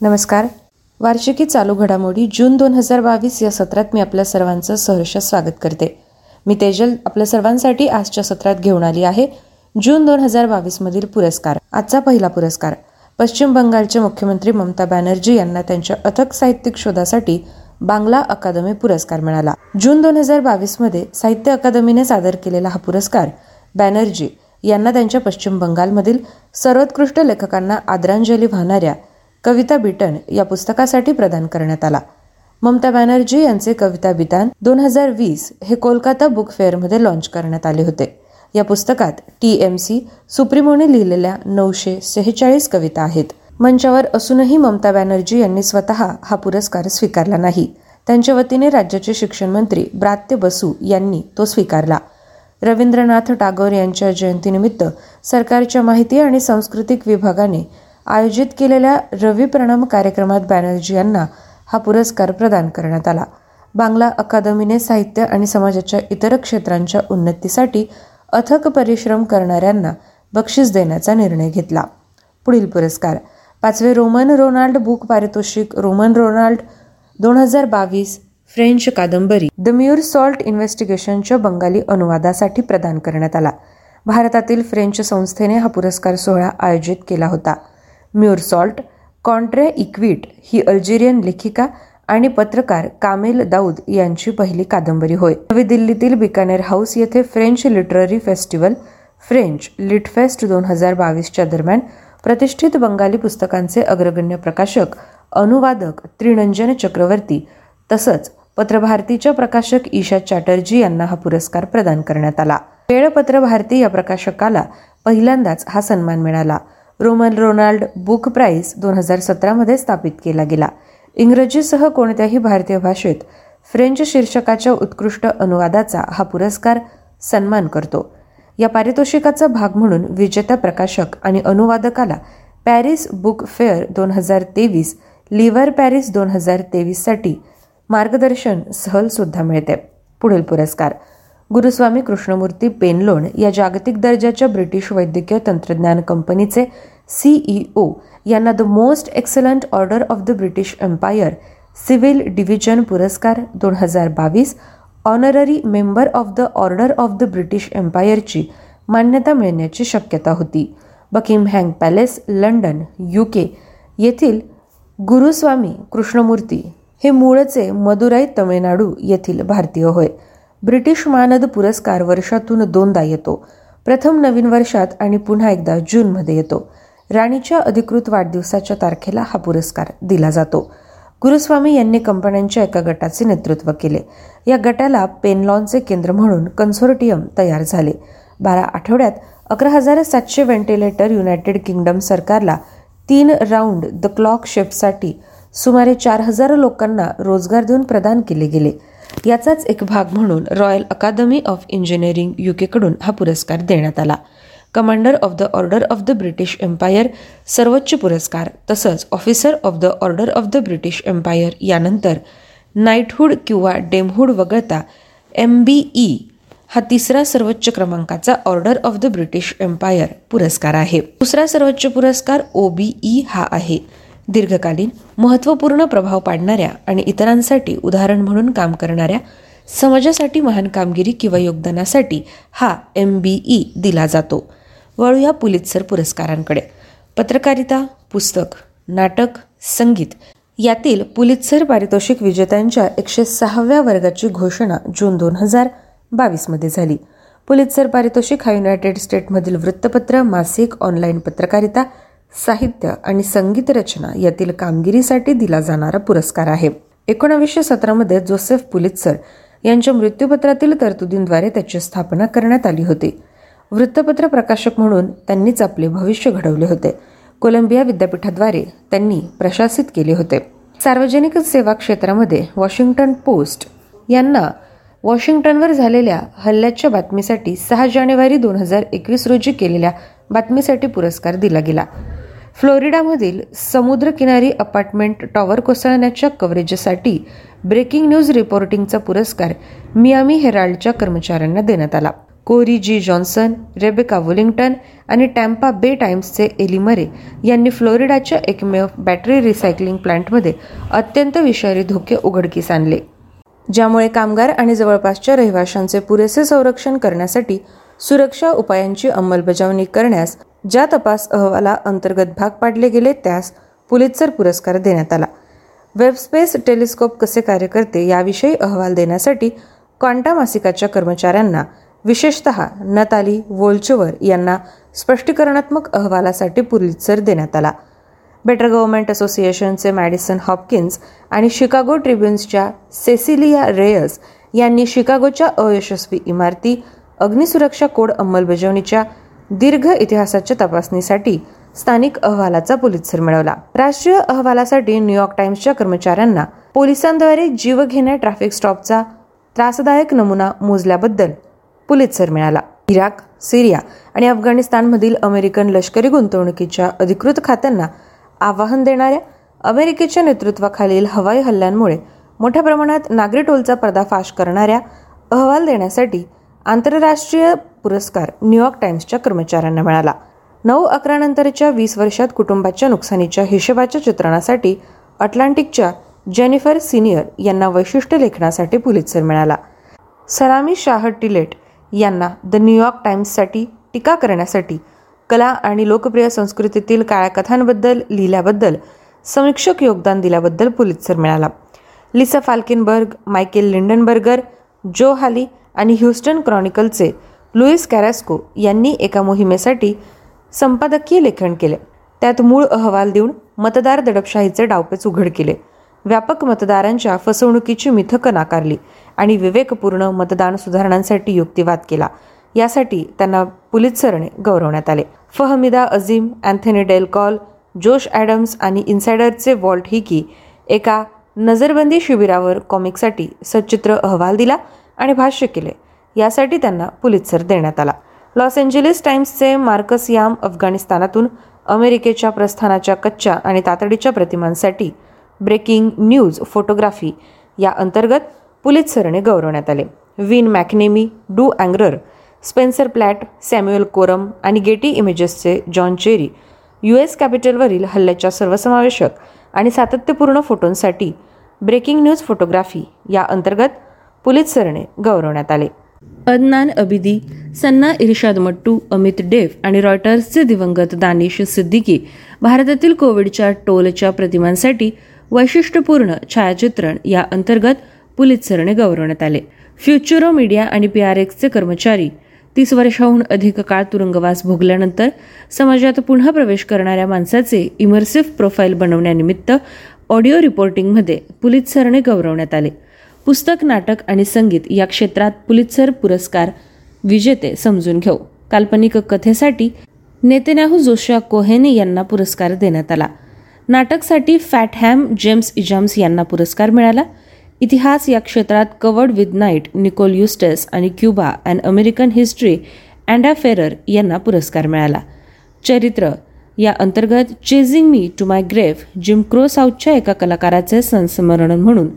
नमस्कार. वार्षिकी चालू घडामोडी जून दोन हजार बावीस या सत्रात मी आपल्या सर्वांचं सहर्ष स्वागत करते. मी तेजल आपल्या सर्वांसाठी आजच्या सत्रात घेऊन आली आहे जून दोन हजार बावीस मधील पुरस्कार आजचा पहिला पुरस्कार. पश्चिम बंगालचे मुख्यमंत्री ममता बॅनर्जी यांना त्यांच्या अथक साहित्यिक शोधासाठी बांगला अकादमी पुरस्कार मिळाला. जून दोन हजार बावीसमध्ये साहित्य अकादमीने सादर केलेला हा पुरस्कार बॅनर्जी यांना त्यांच्या पश्चिम बंगालमधील सर्वोत्कृष्ट लेखकांना आदरांजली वाहणाऱ्या कविता बिटन या पुस्तकासाठी प्रदान करण्यात आला. ममता बॅनर्जी यांचे कविता बितान दोन हजार वीस हे कोलकाता बुक फेअरमध्ये लॉन्च करण्यात आले होते. या पुस्तकात टी एम सी सुप्रीमोने लिहिलेल्या नऊशे सेहेचाळीस कविता आहेत. मंचावर असूनही ममता बॅनर्जी यांनी स्वतः हा पुरस्कार स्वीकारला नाही. त्यांच्या वतीने राज्याचे शिक्षण मंत्री ब्रात्य बसू यांनी तो स्वीकारला. रवींद्रनाथ टागोर यांच्या जयंतीनिमित्त सरकारच्या माहिती आणि सांस्कृतिक विभागाने आयोजित केलेल्या रवी प्रणम कार्यक्रमात बॅनर्जी यांना हा पुरस्कार प्रदान करण्यात आला. बांगला अकादमीने साहित्य आणि समाजाच्या इतर क्षेत्रांच्या उन्नतीसाठी अथक परिश्रम करणाऱ्यांना बक्षीस देण्याचा निर्णय घेतला. पुढील पुरस्कार पाचवे रोमन रोनाल्ड बुक पारितोषिक रोमन रोनाल्ड दोन हजार बावीस फ्रेंच कादंबरी द म्युर सॉल्ट इन्व्हेस्टिगेशनच्या बंगाली अनुवादासाठी प्रदान करण्यात आला. भारतातील फ्रेंच संस्थेने हा पुरस्कार सोहळा आयोजित केला होता. म्युरसॉल्ट कॉन्ट्रे इक्विट ही अल्जेरियन लेखिका आणि पत्रकार कामेल दाऊद यांची पहिली कादंबरी होय. नवी दिल्लीतील बिकानेर हाऊस येथे French literary festival French litfest दोन हजार बावीसच्या दरम्यान प्रतिष्ठित बंगाली पुस्तकांचे अग्रगण्य प्रकाशक अनुवादक त्रिनंजन चक्रवर्ती तसंच पत्रभारतीच्या प्रकाशक ईशा चॅटर्जी यांना हा पुरस्कार प्रदान करण्यात आला. वेळपत्र भारती या प्रकाशकाला पहिल्यांदाच हा सन्मान मिळाला. रोमन रोनाल्ड बुक प्राईज दोन हजार सतरामध्ये स्थापित केला गेला. इंग्रजीसह कोणत्याही भारतीय भाषेत फ्रेंच शीर्षकाच्या उत्कृष्ट अनुवादाचा हा पुरस्कार सन्मान करतो. या पारितोषिकाचा भाग म्हणून विजेता प्रकाशक आणि अनुवादकाला पॅरिस बुक फेअर दोन हजार तेवीस लिव्हर पॅरिस दोन हजार तेवीससाठी मार्गदर्शन सहल सुद्धा मिळते. पुढील पुरस्कार गुरुस्वामी कृष्णमूर्ती पेनलोण या जागतिक दर्जाच्या ब्रिटिश वैद्यकीय तंत्रज्ञान कंपनीचे सीईओ यांना the most excellent order of the British Empire civil division पुरस्कार दोन हजार बावीस honorary member of the order of the British एम्पायरची मान्यता मिळण्याची शक्यता होती. बकिंगहॅम पॅलेस लंडन युके येथील गुरुस्वामी कृष्णमूर्ती हे मूळचे मदुराई तमिळनाडू येथील भारतीय होय. ब्रिटिश मानद पुरस्कार वर्षातून दोनदा येतो. प्रथम नवीन वर्षात आणि पुन्हा एकदा जूनमध्ये येतो. राणीच्या अधिकृत वाढदिवसाच्या तारखेला हा पुरस्कार दिला जातो. गुरुस्वामी यांनी कंपन्यांच्या एका गटाचे नेतृत्व केले. या गटाला पेनलॉनचे केंद्र म्हणून कन्सोर्टियम तयार झाले. बारा आठवड्यात अकरा हजार सातशे व्हेंटिलेटर युनायटेड किंगडम सरकारला तीन राऊंड द क्लॉक शेफसाठी सुमारे चार हजार लोकांना रोजगार देऊन प्रदान केले गेले. याचाच एक भाग म्हणून रॉयल अकादमी ऑफ इंजिनिअरिंग युकेकडून हा पुरस्कार देण्यात आला. Commander of the order of the British Empire सर्वोच्च पुरस्कार तसंच officer of the order of the British Empire यानंतर नाईटहूड किंवा डेमहूड वगळता एम बी ई हा तिसरा सर्वोच्च क्रमांकाचा order of the British Empire पुरस्कार आहे. दुसरा सर्वोच्च पुरस्कार ओ बी ई हा आहे. दीर्घकालीन महत्त्वपूर्ण प्रभाव पाडणाऱ्या आणि इतरांसाठी उदाहरण म्हणून काम करणाऱ्या समाजासाठी महान कामगिरी किंवा योगदानासाठी हा एम बी ई दिला जातो. वळूया पुलितसर पुरस्कारांकडे. पत्रकारिता पुस्तक नाटक संगीत यातील पुलितसर पारितोषिक विजेत्यांच्या एकशे सहाव्या वर्गाची घोषणा जून दोन हजार बावीसमध्ये झाली. पुलितसर पारितोषिक हा युनायटेड स्टेटमधील वृत्तपत्र मासिक ऑनलाईन पत्रकारिता साहित्य आणि संगीत रचना यातील कामगिरीसाठी दिला जाणारा पुरस्कार आहे. एकोणावीसशे सतरामध्ये जोसेफ पुलित्सर यांच्या मृत्यूपत्रातील तरतुदींद्वारे त्याची स्थापना करण्यात आली होती. वृत्तपत्र प्रकाशक म्हणून त्यांनीच आपले भविष्य घडवले होते. कोलंबिया विद्यापीठाद्वारे त्यांनी प्रशासित केले होते. सार्वजनिक सेवा क्षेत्रामध्ये वॉशिंग्टन पोस्ट यांना वॉशिंग्टनवर झालेल्या हल्ल्याच्या बातमीसाठी सहा जानेवारी दोन हजार एकवीस रोजी केलेल्या बातमीसाठी पुरस्कार दिला गेला. फ्लोरिडामधील समुद्रकिनारी अपार्टमेंट टॉवर कोसळण्याच्या कव्हरेजसाठी ब्रेकिंग न्यूज रिपोर्टिंगचा पुरस्कार मियामी हेराल्डच्या कर्मचाऱ्यांना देण्यात आला. कोरी जी. जॉन्सन रेबेका वुलिंग्टन आणि टॅम्पा बे टाइम्सचे एली मरे यांनी फ्लोरिडाच्या एकमेव बॅटरी रिसायकलिंग प्लांटमध्ये अत्यंत विषारी धोके उघडकीस आणले. ज्यामुळे कामगार आणि जवळपासच्या रहिवाशांचे पुरेसे संरक्षण करण्यासाठी सुरक्षा उपायांची अंमलबजावणी करण्यास ज्या तपास अहवाला अंतर्गत भाग पाडले गेले त्यास पुलित्सर पुरस्कार देण्यात आला. वेबस्पेस टेलिस्कोप कसे कार्य करते याविषयी अहवाल देण्यासाठी क्वांटा मासिकाच्या कर्मचाऱ्यांना विशेषत नताली वोल्चवर यांना स्पष्टीकरणात्मक अहवालासाठी पुलित्सर देण्यात आला. बेटर गव्हर्नमेंट असोसिएशनचे मॅडिसन हॉपकिन्स आणि शिकागो ट्रिब्युन्सच्या सेसिलिया रेयस यांनी शिकागोच्या अयशस्वी इमारती अग्निसुरक्षा कोड अंमलबजावणीच्या दीर्घ इतिहासाच्या तपासणीसाठी स्थानिक अहवालाचा पुलित्सर मिळवला. राष्ट्रीय अहवालासाठी न्यूयॉर्क टाइम्सच्या कर्मचाऱ्यांना पोलिसांद्वारे जीवघेण्या ट्रॅफिक स्टॉपचा त्रासदायक नमुना मोजल्याबद्दल पुलित्सर मिळाला. इराक सिरिया आणि अफगाणिस्तानमधील अमेरिकन लष्करी गुंतवणुकीच्या अधिकृत खात्यांना आवाहन देणाऱ्या अमेरिकेच्या नेतृत्वाखालील हवाई हल्ल्यांमुळे मोठ्या प्रमाणात नागरी टोलचा पर्दाफाश करणाऱ्या अहवाल देण्यासाठी आंतरराष्ट्रीय पुरस्कार न्यूयॉर्क टाइम्सच्या कर्मचाऱ्यांना मिळाला. नऊ अकरा नंतरच्या वीस वर्षात कुटुंबाच्या नुकसानीच्या हिशेबाच्या चित्रणासाठी अटलांटिकच्या जेनिफर सिनियर यांना वैशिष्ट्य लेखनासाठी पुलित्सर मिळाला. सलामी शाह टिलेट यांना द न्यूयॉर्क टाइम्ससाठी टीका करण्यासाठी कला आणि लोकप्रिय संस्कृतीतील काळ्या कथांबद्दल लिहिल्याबद्दल समीक्षक योगदान दिल्याबद्दल पुलित्सर मिळाला. लिसा फाल्किनबर्ग मायकेल लिंडनबर्गर जो हाली आणि ह्युस्टन क्रॉनिकलचे लुईस कॅरॅस्को यांनी एका मोहिमेसाठी संपादकीय लेखन केले. त्यात मूळ अहवाल देऊन मतदार दडपशाहीचे डावपेच उघड केले. व्यापक मतदारांच्या फसवणुकीची मिथक नाकारली आणि विवेकपूर्ण मतदान सुधारणांसाठी युक्तिवाद केला. यासाठी त्यांना पुलित्सरने गौरवण्यात आले. फहमिदा अझीम अँथनी डेलकॉल जोश ॲडम्स आणि इन्सायडरचे वॉल्ट हिकी एका नजरबंदी शिबिरावर कॉमिकसाठी सचित्र अहवाल दिला आणि भाष्य केले. यासाठी त्यांना पुलित्सर देण्यात आला. लॉस एंजेलिस टाइम्सचे मार्कस याम अफगाणिस्तानातून अमेरिकेच्या प्रस्थानाच्या कच्च्या आणि तातडीच्या प्रतिमांसाठी ब्रेकिंग न्यूज फोटोग्राफी या अंतर्गत पुलित्सरने गौरवण्यात आले. विन मॅकनेमी डू अँग्रर स्पेन्सर प्लॅट सॅम्युअल कोरम आणि गेटी इमेजेसचे जॉन चेरी यू एस कॅपिटलवरील हल्ल्याच्या सर्वसमावेशक आणि सातत्यपूर्ण फोटोंसाठी ब्रेकिंग न्यूज फोटोग्राफी या अंतर्गत पुलिसरने गौरवण्यात आले. अदनान अबिदी सन्ना इर्शाद मट्टू अमित डेव आणि रॉयटर्सचे दिवंगत दानिश सिद्दीकी भारतातील कोविडच्या टोलच्या प्रतिमांसाठी वैशिष्ट्यपूर्ण छायाचित्रण या अंतर्गत पुलिसरने गौरवण्यात आले. फ्युचरो मीडिया आणि पी आर एक्सचे कर्मचारी तीस वर्षाहून अधिक काळ तुरुंगवास भोगल्यानंतर समाजात पुन्हा प्रवेश करणाऱ्या माणसाचे इमर्सिव्ह प्रोफाईल बनवण्यानिमित्त ऑडिओ रिपोर्टिंगमध्ये पुलिसरने गौरवण्यात आले. पुस्तक नाटक आणि संगीत या क्षेत्रात पुलित्सर पुरस्कार विजेते समजून घेऊ. काल्पनिक कथेसाठी नेतेन्याहू जोशिया कोहेने यांना पुरस्कार देण्यात आला. नाटकसाठी फॅट हॅम जेम्स इजाम्स यांना पुरस्कार मिळाला. इतिहास या क्षेत्रात covered with night Nicole Eustace आणि Cuba and American history Ada Ferrer यांना पुरस्कार मिळाला. चरित्र या अंतर्गत chasing me to my grave Jim Crow साऊथच्या एका कलाकाराचे संस्मरण म्हणून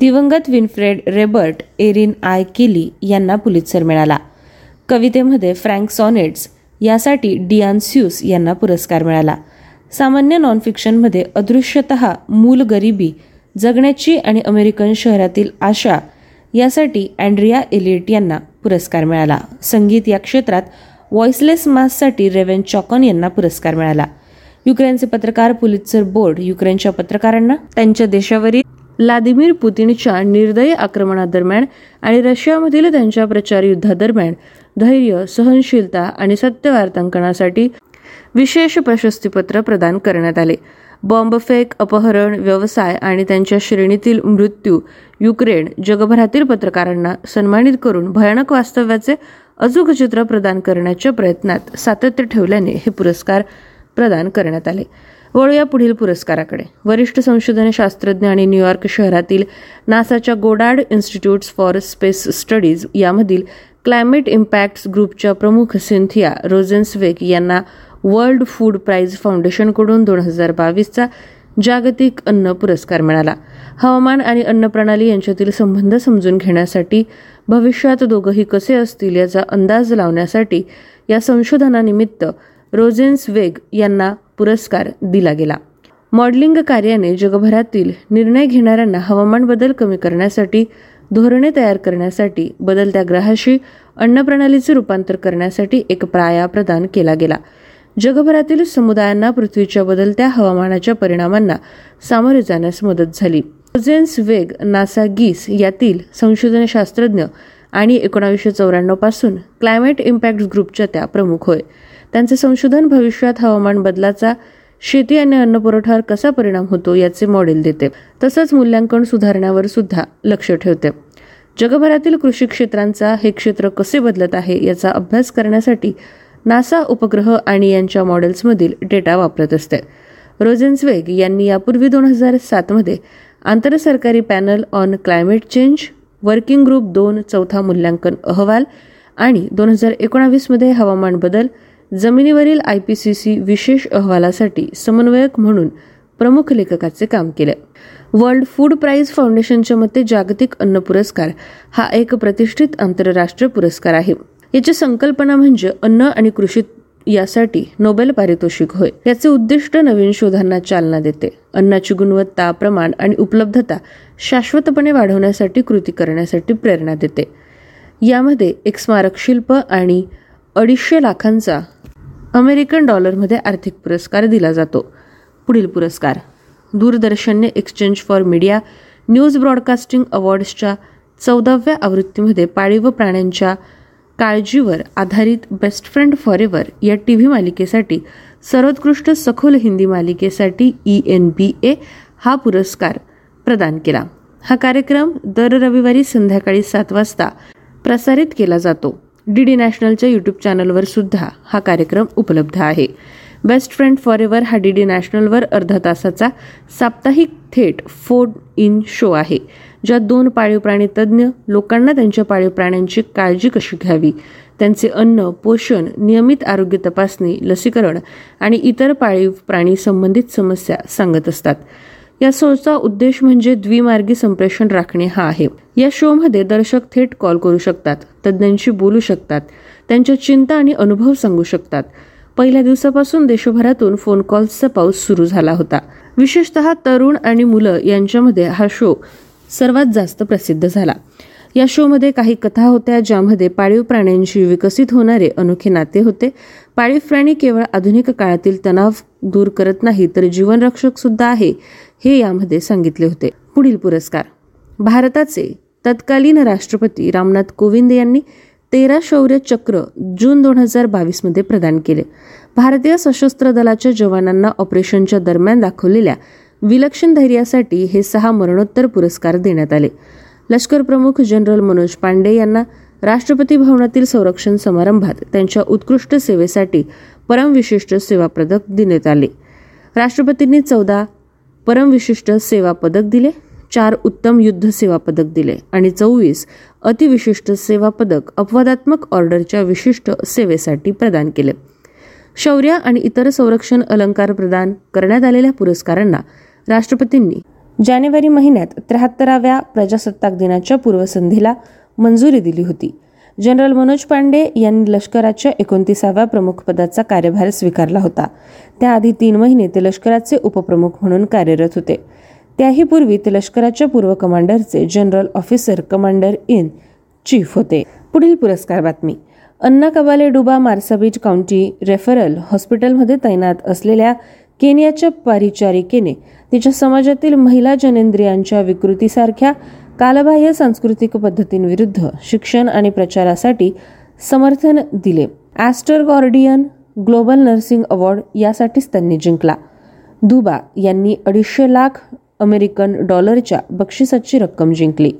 दिवंगत विनफ्रेड रेबर्ट एरिन आय किली यांना पुलित्सर मिळाला. कवितेमध्ये फ्रँक सॉनेट्स यासाठी डियान स्यूस यांना पुरस्कार मिळाला. सामान्य नॉन फिक्शनमध्ये अदृश्यत मूल गरिबी जगण्याची आणि अमेरिकन शहरातील आशा यासाठी अँड्रिया एलिट यांना पुरस्कार मिळाला. संगीत या क्षेत्रात व्हॉइसलेस माससाठी रेवेन चॉकन यांना पुरस्कार मिळाला. युक्रेनचे पत्रकार पुलित्सर बोर्ड युक्रेनच्या पत्रकारांना त्यांच्या देशावरील व्लादिमीर पुतिनच्या निर्दयी आक्रमणादरम्यान आणि रशियामधील त्यांच्या प्रचार युद्धादरम्यान धैर्य सहनशीलता आणि सत्य वार्तांकनासाठी विशेष प्रशस्तीपत्र प्रदान करण्यात आले. बॉम्बफेक अपहरण व्यवसाय आणि त्यांच्या श्रेणीतील मृत्यू युक्रेन जगभरातील पत्रकारांना सन्मानित करून भयानक वास्तव्याचे अचूक चित्र प्रदान करण्याच्या प्रयत्नात सातत्य ठेवल्याने हे पुरस्कार प्रदान करण्यात आले. वळूया पुढील पुरस्काराकडे. वरिष्ठ संशोधन शास्त्रज्ञ आणि न्यूयॉर्क शहरातील नासाच्या Goddard institutes for space studies यामधील क्लायमेट इम्पॅक्ट्स ग्रुपच्या प्रमुख सिंथिया रोझेन्सवेक यांना वर्ल्ड फूड प्राईज फाउंडेशनकडून दोन हजार बावीसचा जागतिक अन्न पुरस्कार मिळाला. हवामान आणि अन्न प्रणाली यांच्यातील संबंध समजून घेण्यासाठी भविष्यात दोघंही कसे असतील याचा अंदाज लावण्यासाठी या संशोधनानिमित्त रोजेन्स वेग यांना पुरस्कार दिला गेला. मॉडेलिंग कार्याने जगभरातील निर्णय घेणाऱ्यांना हवामान बदल कमी करण्यासाठी धोरणे तयार करण्यासाठी बदलत्या ग्रहाशी अन्नप्रणालीचे रूपांतर करण्यासाठी एक प्राया प्रदान केला गेला. जगभरातील समुदायांना पृथ्वीच्या बदलत्या हवामानाच्या परिणामांना सामोरे जाण्यास मदत झाली. जेन्स वेग नासा गीस यातील संशोधन शास्त्रज्ञ आणि एकोणावीसशे चौऱ्याण्णवपासून क्लायमेट इम्पॅक्ट ग्रुपच्या त्या प्रमुख होय. त्यांचे संशोधन भविष्यात हवामान बदलाचा शेती आणि अन्न पुरवठ्यावर कसा परिणाम होतो याचे मॉडेल देते. तसंच मूल्यांकन सुधारण्यावर सुद्धा लक्ष ठेवते. जगभरातील कृषी क्षेत्रांचा हे क्षेत्र कसे बदलत आहे याचा अभ्यास करण्यासाठी नासा उपग्रह आणि यांच्या मॉडेल्समधील डेटा वापरत असते. रोजेन्सवेग यांनी यापूर्वी दोन हजार सातमध्ये आंतरसरकारी panel on climate change working group दोन चौथा मूल्यांकन अहवाल आणि दोन हजार एकोणावीसमध्ये हवामान बदल जमिनीवरील आय पी सी सी विशेष अहवालासाठी समन्वयक म्हणून प्रमुख लेखकाचे काम केले. वर्ल्ड फूड प्राईज फाउंडेशनच्या मते जागतिक अन्न पुरस्कार हा एक प्रतिष्ठित आंतरराष्ट्रीय पुरस्कार आहे. याची संकल्पना म्हणजे अन्न आणि कृषी यासाठी नोबेल पारितोषिक होय. याचे उद्दिष्ट नवीन शोधांना चालना देते. अन्नाची गुणवत्ता प्रमाण आणि उपलब्धता शाश्वतपणे वाढवण्यासाठी कृती करण्यासाठी प्रेरणा देते. यामध्ये एक स्मारक शिल्प आणि अडीचशे लाखांचा अमेरिकन डॉलरमध्ये आर्थिक पुरस्कार दिला जातो. पुढील पुरस्कार दूरदर्शनने exchange for media news broadcasting अवॉर्ड्सच्या चौदाव्या आवृत्तीमध्ये पाळीव प्राण्यांच्या काळजीवर आधारित बेस्ट फ्रेंड फॉर एव्हर या टी व्ही मालिकेसाठी सर्वोत्कृष्ट सखोल हिंदी मालिकेसाठी ई एन बी ए हा पुरस्कार प्रदान केला. हा कार्यक्रम दर रविवारी संध्याकाळी सात वाजता प्रसारित केला जातो. डी डी नॅशनलच्या यूट्यूब चॅनलवर सुद्धा हा कार्यक्रम उपलब्ध आहे. बेस्ट फ्रेंड फॉर एव्हर हा डी डी नॅशनलवर अर्धा तासाचा साप्ताहिक थेट फोड इन शो आहे ज्यात दोन पाळीव प्राणी तज्ज्ञ लोकांना त्यांच्या पाळीव प्राण्यांची काळजी कशी घ्यावी त्यांचे अन्न पोषण नियमित आरोग्य तपासणी लसीकरण आणि इतर पाळीव प्राणी संबंधित समस्या सांगत असतात. या शोचा उद्देश म्हणजे द्विमार्गी संप्रेषण राखणे हा आहे. या शोमध्ये दर्शक थेट कॉल करू शकतात तज्ज्ञांशी बोलू शकतात त्यांच्या चिंता आणि अनुभव सांगू शकतात. पहिल्या दिवसापासून देशभरातून फोन कॉल्सचा पाऊस सुरू झाला होता. विशेषतः तरुण आणि मुलं यांच्यामध्ये हा शो सर्वात जास्त प्रसिद्ध झाला. या शोमध्ये काही कथा होत्या ज्यामध्ये पाळीव प्राण्यांशी विकसित होणारे अनोखे नाते होते. पाळीव प्राणी केवळ आधुनिक काळातील तणाव दूर करत नाही तर जीवनरक्षक सुद्धा आहे. हे यामध्ये सांगितले होते. पुढील पुरस्कार. भारताचे तत्कालीन राष्ट्रपती रामनाथ कोविंद यांनी तेरा शौर्य चक्र जून दोन हजार बावीसमध्ये प्रदान केले. भारतीय सशस्त्र दलाच्या जवानांना ऑपरेशनच्या दरम्यान दाखवलेल्या विलक्षण धैर्यासाठी हे सहा मरणोत्तर पुरस्कार देण्यात आले. लष्कर प्रमुख जनरल मनोज पांडे यांना राष्ट्रपती भवनातील संरक्षण समारंभात त्यांच्या उत्कृष्ट सेवेसाठी परमविशिष्ट सेवा पदक देण्यात आले. राष्ट्रपतींनी चौदा परमविशिष्ट सेवा पदक दिले चार उत्तम युद्ध सेवा पदक दिले आणि चोवीस अतिविशिष्ट सेवा पदक अपवादात्मक ऑर्डरच्या विशिष्ट सेवेसाठी प्रदान केले. शौर्य आणि इतर संरक्षण अलंकार प्रदान करण्यात आलेल्या पुरस्कारांना राष्ट्रपतींनी जानेवारी महिन्यात त्र्याहत्तराव्या प्रजासत्ताक दिनाच्या पूर्वसंध्येला मंजुरी दिली होती. जनरल मनोज पांडे यांनी लष्कराच्या एकोणतीसाव्या प्रमुख पदाचा कार्यभार स्वीकारला होता. त्याआधी तीन महिने ते लष्कराचे उपप्रमुख म्हणून कार्यरत होते. त्याही पूर्वी ते लष्कराच्या पूर्व कमांडरचे general officer commander in chief होते. पुढील पुरस्कार बातमी. अन्ना कबाले डुबा मार्साबीज काउंटी रेफरल हॉस्पिटलमध्ये तैनात असलेल्या केनियाच्या परिचारिकेने तिच्या समाजातील महिला जनेंद्रियांच्या विकृतीसारख्या कालबाह्य सांस्कृतिक पद्धतींविरुद्ध शिक्षण आणि प्रचारासाठी समर्थन दिले. Aster guardian global nursing award यासाठीच त्यांनी जिंकला. दुबा यांनी अडीचशे लाख अमेरिकन डॉलरच्या बक्षिसाची रक्कम जिंकली.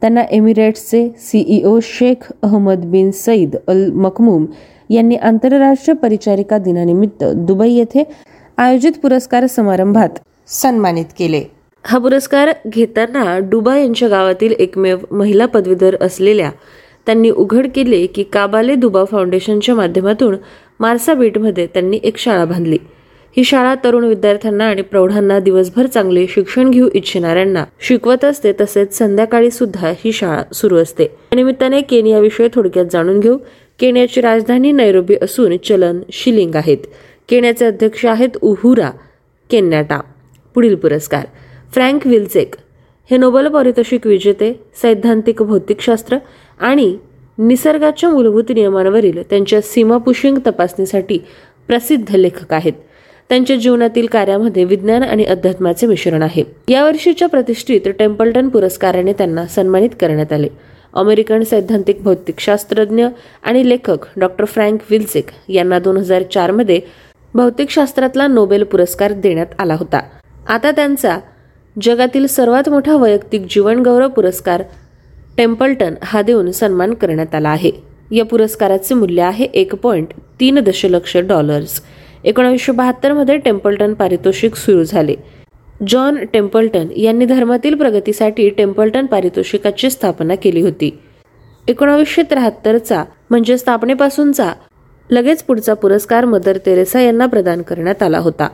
त्यांना एमिरेट्सचे CEO Sheikh Ahmed bin Saeed Al Maktoum यांनी आंतरराष्ट्रीय परिचारिका दिनानिमित्त दुबई येथे आयोजित पुरस्कार समारंभात सन्मानित केले. हा पुरस्कार घेताना डुबा यांच्या गावातील एकमेव महिला पदवीधर असलेल्या त्यांनी उघड केले की काबाले दुबा फाउंडेशनच्या माध्यमातून मार्सा बीटमध्ये त्यांनी एक शाळा बांधली. ही शाळा तरुण विद्यार्थ्यांना आणि प्रौढांना दिवसभर चांगले शिक्षण घेऊ इच्छिणाऱ्यांना शिकवत असते तसेच संध्याकाळी सुद्धा ही शाळा सुरू असते. या निमित्ताने केनियाविषयी थोडक्यात जाणून घेऊ. केनियाची राजधानी नैरोबी असून चलन शिलिंग आहेत. केनियाचे अध्यक्ष आहेत उहुरा केन्याटा. पुढील पुरस्कार. फ्रँक विल्चेक हे नोबेल पारितोषिक विजेते सैद्धांतिक भौतिकशास्त्र आणि निसर्गाच्या मूलभूत नियमांवरील त्यांच्या सीमापुशिंग तपासणीसाठी प्रसिद्ध लेखक आहेत. त्यांच्या जीवनातील कार्यामध्ये विज्ञान आणि अध्यात्माचे मिश्रण आहे. या वर्षीच्या प्रतिष्ठित टेम्पल्टन पुरस्काराने त्यांना सन्मानित करण्यात आले. अमेरिकन सैद्धांतिक भौतिकशास्त्रज्ञ आणि लेखक डॉक्टर फ्रँक विल्सेक यांना दोन हजार चारमध्ये भौतिकशास्त्रातला नोबेल पुरस्कार देण्यात आला होता. आता त्यांचा जगातील सर्वात मोठा वैयक्तिक जीवनगौरव पुरस्कार टेम्पल्टन हा देऊन सन्मान करण्यात आला आहे. या पुरस्काराचे मूल्य आहे एक पॉईंट तीन दशलक्ष डॉलर्स एकोणीसशे बहात्तरमध्ये टेम्पल्टन पारितोषिक सुरू झाले. जॉन टेम्पल्टन यांनी धर्मातील प्रगतीसाठी टेम्पल्टन पारितोषिकाची स्थापना केली होती. एकोणावीसशे त्र्याहत्तरचा म्हणजे स्थापनेपासूनचा लगेच पुढचा पुरस्कार मदर तेरेसा यांना प्रदान करण्यात आला होता.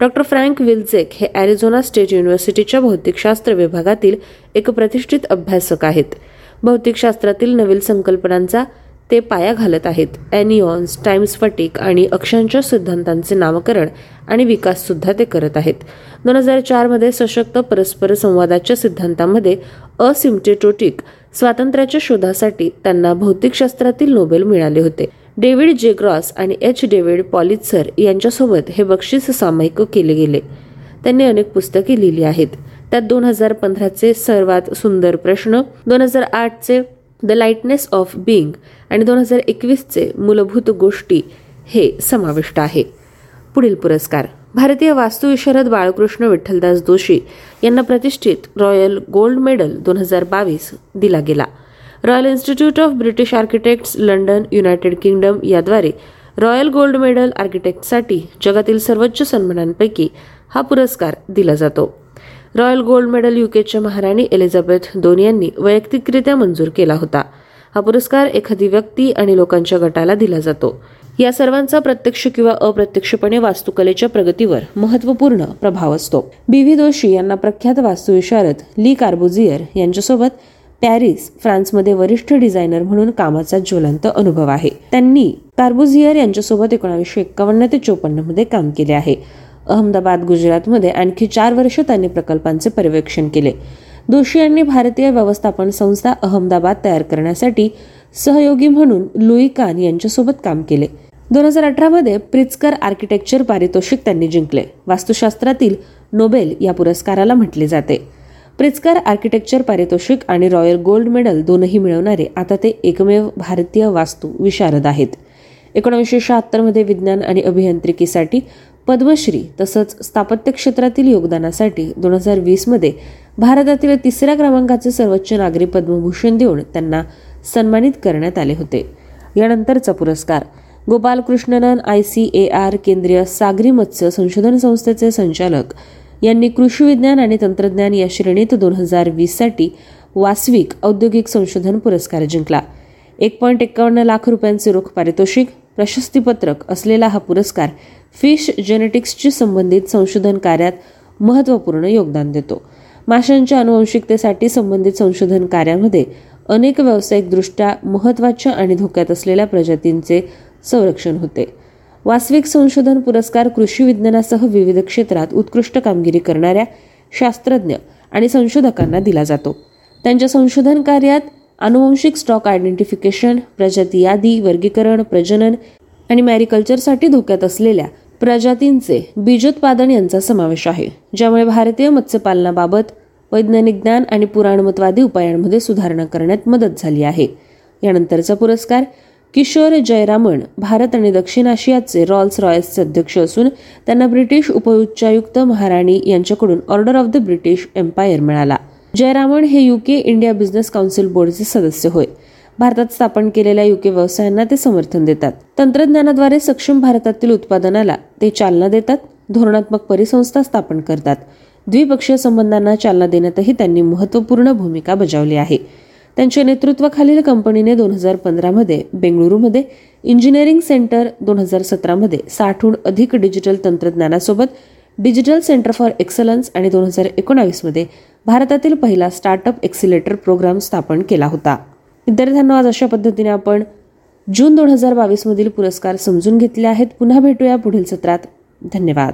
डॉक्टर फ्रँक विल्झेक हे अॅरिझोना स्टेट युनिव्हर्सिटीच्या भौतिकशास्त्र विभागातील एक प्रतिष्ठित अभ्यासक आहेत. भौतिकशास्त्रातील नवीन संकल्पनांचा ते पाया घालत आहेत. ॲनिऑन्स टाइम स्फटिक आणि अक्षांच्या सिद्धांतांचे नामकरण आणि विकास सुद्धा ते करत आहेत. दोन हजार चारमध्ये सशक्त परस्पर संवादाच्या सिद्धांतामध्ये असिम्टेटोटिक स्वातंत्र्याच्या शोधासाठी त्यांना भौतिकशास्त्रातील नोबेल मिळाले होते. डेव्हिड जेग्रॉस आणि एच. डेव्हिड पॉलित्सर यांच्यासोबत हे बक्षीस सामायिक केले गेले. त्यांनी अनेक पुस्तके लिहिली आहेत. त्यात दोन हजार पंधराचे सर्वात सुंदर प्रश्न दोन हजार आठचे द लाईटनेस ऑफ बिंग आणि दोन हजार एकवीसचे मूलभूत गोष्टी हे समाविष्ट आहे. पुढील पुरस्कार भारतीय वास्तुविशारद बाळकृष्ण विठ्ठलदास जोशी यांना प्रतिष्ठित रॉयल गोल्ड मेडल दोन हजार बावीस दिला गेला. Royal Institute of British Architects London United Kingdom याद्वारे रॉयल गोल्ड मेडल आर्किटेक्टसाठी जगातील सर्वोच्च सन्मानांपैकी हा पुरस्कार दिला जातो. रॉयल गोल्ड मेडल युकेच्या महाराणी एलिझाबेथ दोन यांनी वैयक्तिकरित्या मंजूर केला होता. हा पुरस्कार एखादी व्यक्ती आणि लोकांच्या गटाला दिला जातो. या सर्वांचा प्रत्यक्ष किंवा अप्रत्यक्षपणे वास्तुकलेच्या प्रगतीवर महत्त्वपूर्ण प्रभाव असतो. बी व्ही दोषी यांना प्रख्यात वास्तुविशारद ली कार्बोझियर यांच्यासोबत पॅरिस फ्रान्समध्ये वरिष्ठ डिझायनर म्हणून कामाचा ज्वलंत अनुभव आहे. त्यांनी कार्बोझियर यांच्यासोबत एकोणावीसशे एक्कावन्न ते चोपन्नमध्ये काम केले आहे. अहमदाबाद गुजरातमध्ये आणखी चार वर्ष त्यांनी प्रकल्पांचे पर्यवेक्षण केले. दोषी यांनी भारतीय व्यवस्थापन संस्था अहमदाबाद तयार करण्यासाठी सहयोगी म्हणून लुई कान यांच्यासोबत काम केले. दोन हजार अठरामध्ये प्रिtzकर आर्किटेक्चर पारितोषिक त्यांनी जिंकले. वास्तुशास्त्रातील नोबेल या पुरस्काराला म्हटले जाते. प्रिtzकर आर्किटेक्चर पारितोषिक आणि रॉयल गोल्ड मेडल दोनही मिळवणारे आता ते एकमेव भारतीय वास्तू विशारद आहेत. एकोणीसशे शहात्तरमध्ये विज्ञान आणि अभियांत्रिकीसाठी पद्मश्री तसंच स्थापत्य क्षेत्रातील योगदानासाठी दोन हजार वीसमध्ये भारतातील तिसऱ्या क्रमांकाचे सर्वोच्च नागरी पद्मभूषण देऊन त्यांना सन्मानित करण्यात आले होते. यानंतरचा पुरस्कार Gopalakrishnan I C A R केंद्रीय सागरी मत्स्य संशोधन संस्थेचे संचालक यांनी कृषी विज्ञान आणि तंत्रज्ञान या श्रेणीत दोन हजार वीससाठी वास्विक औद्योगिक संशोधन पुरस्कार जिंकला. एक पॉईंट एक्कावन्न लाख रुपयांचे रोख पारितोषिक प्रशस्तीपत्रक असलेला हा पुरस्कार फिश जेनेटिक्सशी संबंधित संशोधन कार्यात महत्त्वपूर्ण योगदान देतो. माशांच्या अनुवंशिकतेसाठी संबंधित संशोधन कार्यामध्ये अनेक व्यावसायिकदृष्ट्या महत्त्वाच्या आणि धोक्यात असलेल्या प्रजातींचे संरक्षण होते. वास्तविक संशोधन पुरस्कार कृषी विज्ञानासह विविध क्षेत्रात उत्कृष्ट कामगिरी करणाऱ्या शास्त्रज्ञ आणि संशोधकांना दिला जातो. त्यांच्या संशोधन कार्यात अनुवंशिक स्टॉक आयडेंटिफिकेशन प्रजाती यादी वर्गीकरण प्रजनन आणि मॅरिकल्चरसाठी धोक्यात असलेल्या प्रजातींचे बीजोत्पादन यांचा समावेश आहे ज्यामुळे भारतीय मत्स्यपालनाबाबत वैज्ञानिक ज्ञान आणि पुराणमतवादी उपायांमध्ये सुधारणा करण्यात मदत झाली आहे. यानंतरचा पुरस्कार किशोर जयरामन भारत आणि दक्षिण आशियाचे रॉल्स रॉयल्सचे अध्यक्ष असून त्यांना ब्रिटिश उपउच्चायुक्त महाराणी यांच्याकडून order of the British Empire मिळाला. जयरामन हे युके इंडिया बिझनेस काउन्सिल बोर्डचे सदस्य होय. भारतात स्थापन केलेल्या युके व्यवसायांना ते समर्थन देतात. तंत्रज्ञानाद्वारे सक्षम भारतातील उत्पादनाला ते चालना देतात धोरणात्मक परिसंस्था स्थापन करतात. द्विपक्षीय संबंधांना चालना देण्यातही त्यांनी महत्त्वपूर्ण भूमिका बजावली आहे. त्यांच्या नेतृत्वाखालील कंपनीने दोन हजार पंधरामध्ये बेंगळुरूमध्ये इंजिनिअरिंग सेंटर दोन हजार सतरामध्ये साठहून अधिक डिजिटल तंत्रज्ञानासोबत डिजिटल सेंटर फॉर एक्सलन्स आणि दोन हजार एकोणावीसमध्ये भारतातील पहिला स्टार्टअप एक्सिलेटर प्रोग्राम स्थापन केला होता. विद्यार्थ्यांना आज अशा पद्धतीने आपण जून दोन हजार बावीसमधील पुरस्कार समजून घेतले आहेत. पुन्हा भेटूया पुढील सत्रात. धन्यवाद.